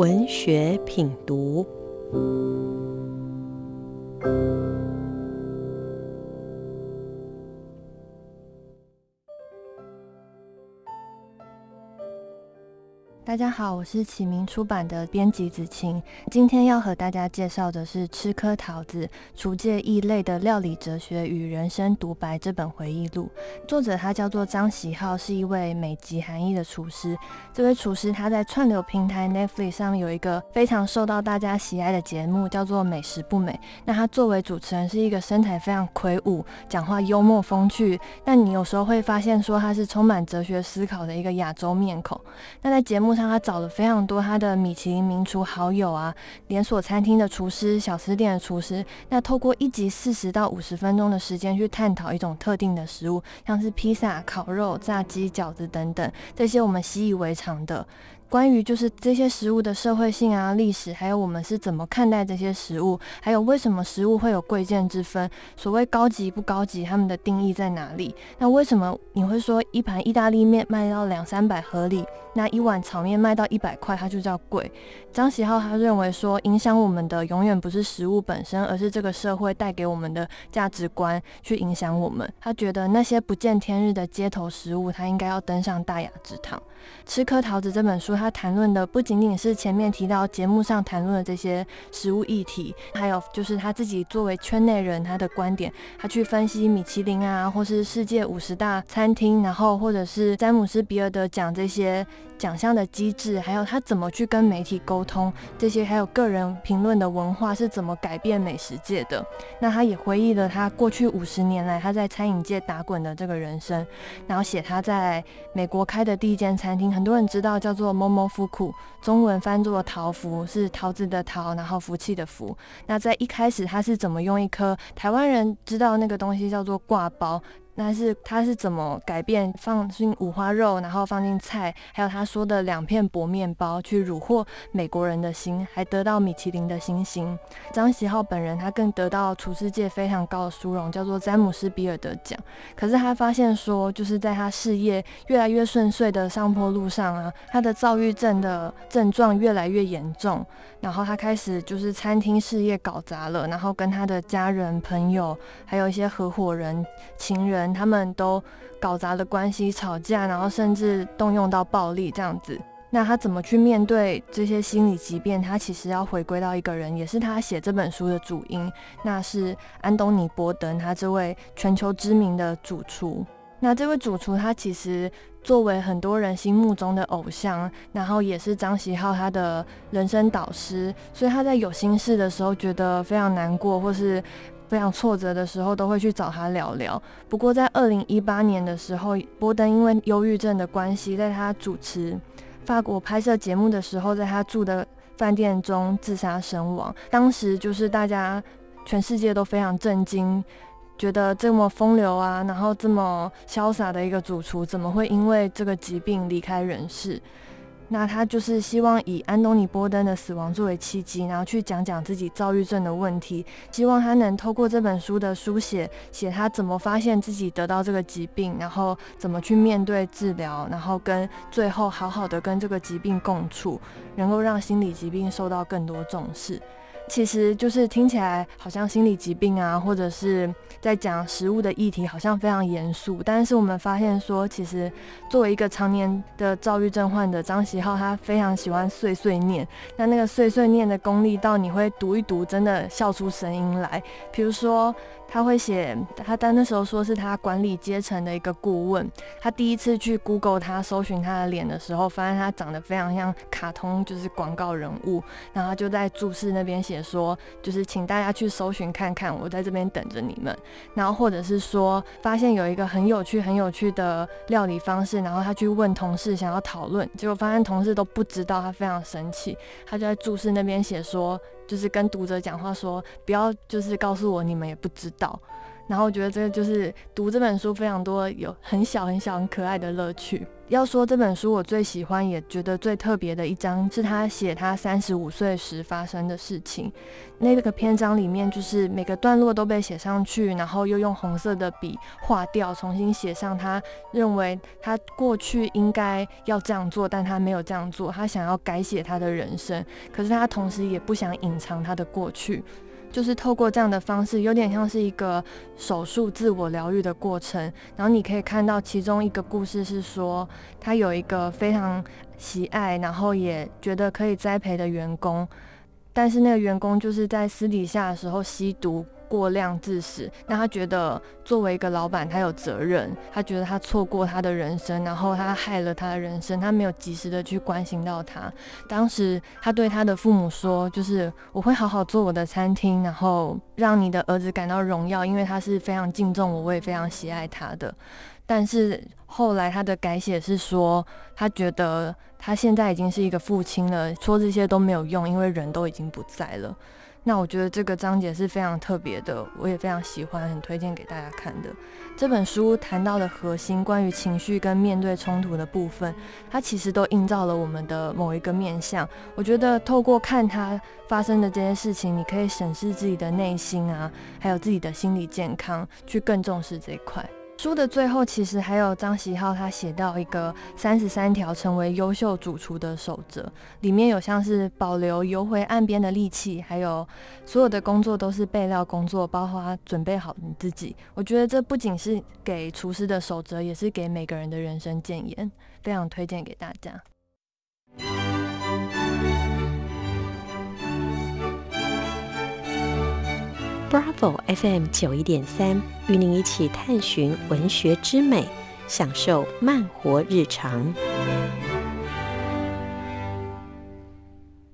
文学品读。大家好，我是启明出版的编辑子晴。今天要和大家介绍的是《吃颗桃子：除界异类的料理哲学与人生独白》这本回忆录。作者他叫做张喜浩，是一位美籍韩裔的厨师。这位厨师他在串流平台 Netflix 上有一个非常受到大家喜爱的节目，叫做《美食不美》。那他作为主持人是一个身材非常魁梧、讲话幽默风趣，但你有时候会发现说他是充满哲学思考的一个亚洲面孔。那在节目上。他找了非常多他的米其林名厨好友啊，连锁餐厅的厨师、小吃店的厨师，那透过一集四十到五十分钟的时间去探讨一种特定的食物，像是披萨、烤肉、炸鸡、饺子等等，这些我们习以为常的。关于就是这些食物的社会性啊、历史，还有我们是怎么看待这些食物，还有为什么食物会有贵贱之分？所谓高级不高级，他们的定义在哪里？那为什么你会说一盘意大利面卖到两三百合理，那一碗炒面卖到一百块，它就叫贵？张喜浩他认为说，影响我们的永远不是食物本身，而是这个社会带给我们的价值观去影响我们。他觉得那些不见天日的街头食物，他应该要登上大雅之堂。吃颗桃子这本书，他谈论的不仅仅是前面提到节目上谈论的这些食物议题，还有就是他自己作为圈内人他的观点，他去分析米其林啊，或是世界五十大餐厅，然后或者是詹姆斯比尔德奖这些奖项的机制，还有他怎么去跟媒体沟通，这些还有个人评论的文化是怎么改变美食界的。那他也回忆了他过去五十年来他在餐饮界打滚的这个人生，然后写他在美国开的第一间餐。厅很多人知道叫做“某某福库”，中文翻作“桃符”，是桃子的桃，然后福气的福。那在一开始，他是怎么用一颗台湾人知道那个东西叫做挂包？那是他是怎么改变放进五花肉，然后放进菜，还有他说的两片薄面包去虏获美国人的心，还得到米其林的星星。张喜浩本人他更得到厨师界非常高的殊荣，叫做詹姆斯比尔德奖。可是他发现说，就是在他事业越来越顺遂的上坡路上啊，他的躁郁症的症状越来越严重，然后他开始就是餐厅事业搞砸了，然后跟他的家人、朋友，还有一些合伙人、情人。他们都搞砸了关系，吵架，然后甚至动用到暴力这样子。那他怎么去面对这些心理疾病？他其实要回归到一个人，也是他写这本书的主因，那是安东尼·伯登，他这位全球知名的主厨。那这位主厨，他其实作为很多人心目中的偶像，然后也是张喜浩他的人生导师，所以他在有心事的时候觉得非常难过，或是。非常挫折的时候，都会去找他聊聊。不过，在二零一八年的时候，波登因为忧郁症的关系，在他主持法国拍摄节目的时候，在他住的饭店中自杀身亡。当时就是大家全世界都非常震惊，觉得这么风流啊，然后这么潇洒的一个主厨，怎么会因为这个疾病离开人世？那他就是希望以安东尼·波登的死亡作为契机，然后去讲讲自己躁郁症的问题，希望他能透过这本书的书写，写他怎么发现自己得到这个疾病，然后怎么去面对治疗，然后跟最后好好的跟这个疾病共处，能够让心理疾病受到更多重视。其实就是听起来好像心理疾病啊，或者是在讲食物的议题，好像非常严肃。但是我们发现说，其实作为一个常年的躁郁症患者，张喜浩他非常喜欢碎碎念。那那个碎碎念的功力，到你会读一读，真的笑出声音来。比如说。他会写，他但那时候说是他管理阶层的一个顾问。他第一次去 Google 他搜寻他的脸的时候，发现他长得非常像卡通，就是广告人物。然后他就在注释那边写说，就是请大家去搜寻看看，我在这边等着你们。然后或者是说，发现有一个很有趣、很有趣的料理方式，然后他去问同事想要讨论，结果发现同事都不知道，他非常生气。他就在注释那边写说。就是跟读者讲话说，不要就是告诉我你们也不知道。然后我觉得这个就是读这本书非常多有很小很小很可爱的乐趣。要说这本书我最喜欢也觉得最特别的一章，是他写他三十五岁时发生的事情。那个篇章里面就是每个段落都被写上去，然后又用红色的笔画掉，重新写上他认为他过去应该要这样做，但他没有这样做，他想要改写他的人生，可是他同时也不想隐藏他的过去。就是透过这样的方式，有点像是一个手术自我疗愈的过程。然后你可以看到其中一个故事是说，他有一个非常喜爱，然后也觉得可以栽培的员工，但是那个员工就是在私底下的时候吸毒。过量致死，那他觉得作为一个老板，他有责任。他觉得他错过他的人生，然后他害了他的人生，他没有及时的去关心到他。当时他对他的父母说：“就是我会好好做我的餐厅，然后让你的儿子感到荣耀，因为他是非常敬重我，我也非常喜爱他的。”但是后来他的改写是说，他觉得他现在已经是一个父亲了，说这些都没有用，因为人都已经不在了。那我觉得这个章节是非常特别的，我也非常喜欢，很推荐给大家看的。这本书谈到的核心，关于情绪跟面对冲突的部分，它其实都映照了我们的某一个面相。我觉得透过看它发生的这些事情，你可以审视自己的内心啊，还有自己的心理健康，去更重视这一块。书的最后，其实还有张喜浩他写到一个三十三条成为优秀主厨的守则，里面有像是保留游回岸边的力气，还有所有的工作都是备料工作，包括准备好你自己。我觉得这不仅是给厨师的守则，也是给每个人的人生建言，非常推荐给大家。Bravo FM 九一点三，与您一起探寻文学之美，享受慢活日常。